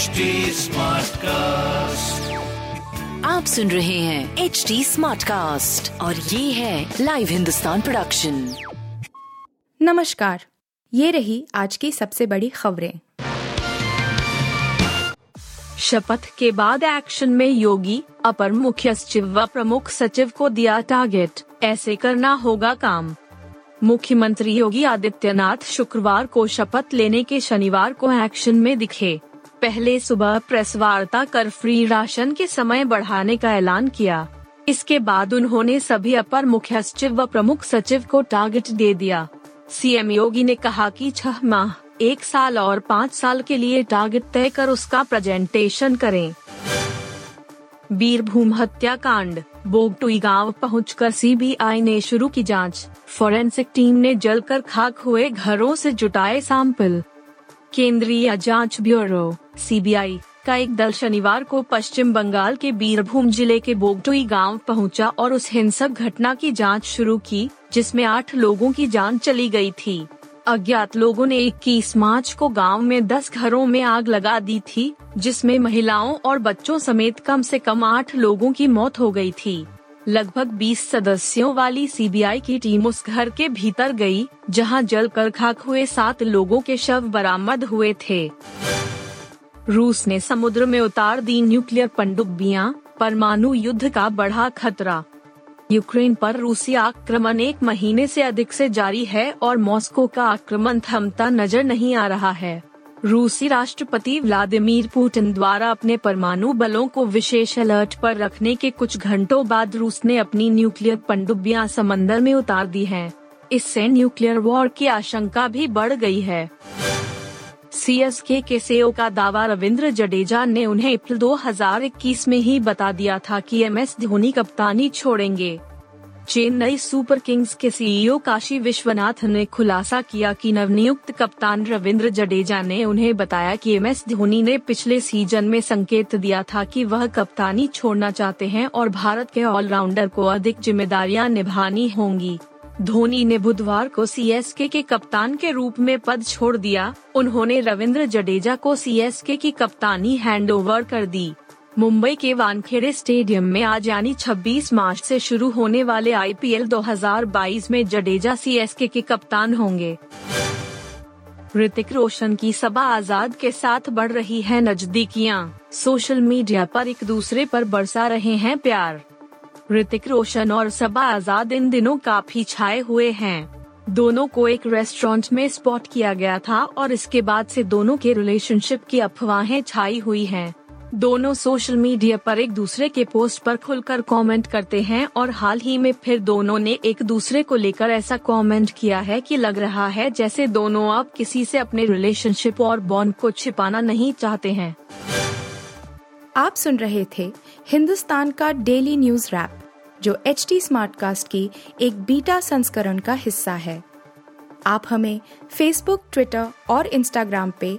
HD cast आप सुन रहे हैं एच डी स्मार्ट कास्ट और ये है लाइव हिंदुस्तान प्रोडक्शन नमस्कार। ये रही आज की सबसे बड़ी खबरें। शपथ के बाद एक्शन में योगी अपर मुख्य सचिव व प्रमुख सचिव को दिया टारगेट। ऐसे करना होगा काम। मुख्यमंत्री योगी आदित्यनाथ शुक्रवार को शपथ लेने के शनिवार को एक्शन में दिखे। पहले सुबह प्रेस वार्ता कर फ्री राशन के समय बढ़ाने का ऐलान किया। इसके बाद उन्होंने सभी अपर मुख्य सचिव व प्रमुख सचिव को टारगेट दे दिया। सीएम योगी ने कहा कि छह माह, एक साल और पाँच साल के लिए टारगेट तय कर उसका प्रेजेंटेशन करें। बीरभूम हत्याकांड बोगटुई गाँव पहुंचकर सीबीआई ने शुरू की जाँच। फोरेंसिक टीम ने जलकर खाक हुए घरों से जुटाए सैंपल। केंद्रीय जाँच ब्यूरो, सीबीआई, का एक दल शनिवार को पश्चिम बंगाल के बीरभूम ज़िले के बोगटुई गाँव पहुँचा और उस हिंसक घटना की जाँच शुरू की, जिसमें आठ लोगों की जान चली गई थी। अज्ञात लोगों ने 21 मार्च को गाँव में 10 घरों में आग लगा दी थी, जिसमें महिलाओं और बच्चों समेत कम से कम आठ लोगों की मौत हो गई थी। लगभग 20 सदस्यों वाली सीबीआई की टीम उस घर के भीतर गई, जहाँ जलकर खाक हुए सात लोगों के शव बरामद हुए थे। रूस ने समुद्र में उतार दी न्यूक्लियर पनडुब्बियाँ परमाणु युद्ध का बढ़ा खतरा। यूक्रेन पर रूसी आक्रमण एक महीने से अधिक से जारी है और मॉस्को का आक्रमण थमता नज़र नहीं आ रहा है। रूसी राष्ट्रपति व्लादिमीर पुतिन द्वारा अपने परमाणु बलों को विशेष अलर्ट पर रखने के कुछ घंटों बाद रूस ने अपनी न्यूक्लियर पनडुब्बियाँ समंदर में उतार दी हैं। इससे न्यूक्लियर वॉर की आशंका भी बढ़ गई है सी एस के सीईओ का दावा रविंद्र जडेजा ने उन्हें अप्रैल 2021 में ही बता दिया था कि एम एस धोनी कप्तानी छोड़ेंगे चेन्नई सुपर किंग्स के सीईओ काशी विश्वनाथ ने खुलासा किया कि नवनियुक्त कप्तान रविंद्र जडेजा ने उन्हें बताया कि एम एस धोनी ने पिछले सीज़न में संकेत दिया था कि वह कप्तानी छोड़ना चाहते हैं और भारत के ऑलराउंडर को अधिक जिम्मेदारियाँ निभानी होंगी। धोनी ने बुधवार को सीएसके के कप्तान के रूप में पद छोड़ दिया। उन्होंने रविंद्र जडेजा को सीएसके की कप्तानी हैंडओवर कर दी। मुंबई के वानखेड़े स्टेडियम में आज यानी 26 मार्च से शुरू होने वाले आईपीएल 2022 में जडेजा सीएसके के कप्तान होंगे। ऋतिक रोशन की सबा आज़ाद के साथ बढ़ रही है नजदीकियाँ। सोशल मीडिया पर एक दूसरे पर बरसा रहे हैं प्यार। ऋतिक रोशन और सबा आज़ाद इन दिनों काफ़ी छाए हुए हैं। दोनों को एक रेस्टोरेंट में स्पॉट किया गया था और इसके बाद से दोनों के रिलेशनशिप की अफवाहें छाई हुई हैं। दोनों सोशल मीडिया पर एक दूसरे के पोस्ट पर खुलकर कमेंट करते हैं और हाल ही में फिर दोनों ने एक दूसरे को लेकर ऐसा कमेंट किया है कि लग रहा है जैसे दोनों अब किसी से अपने रिलेशनशिप और बॉन्ड को छिपाना नहीं चाहते हैं। आप सुन रहे थे हिंदुस्तान का डेली न्यूज़ रैप जो एच टी स्मार्ट कास्ट की एक बीटा संस्करण का हिस्सा है। आप हमें फेसबुक ट्विटर और इंस्टाग्राम पे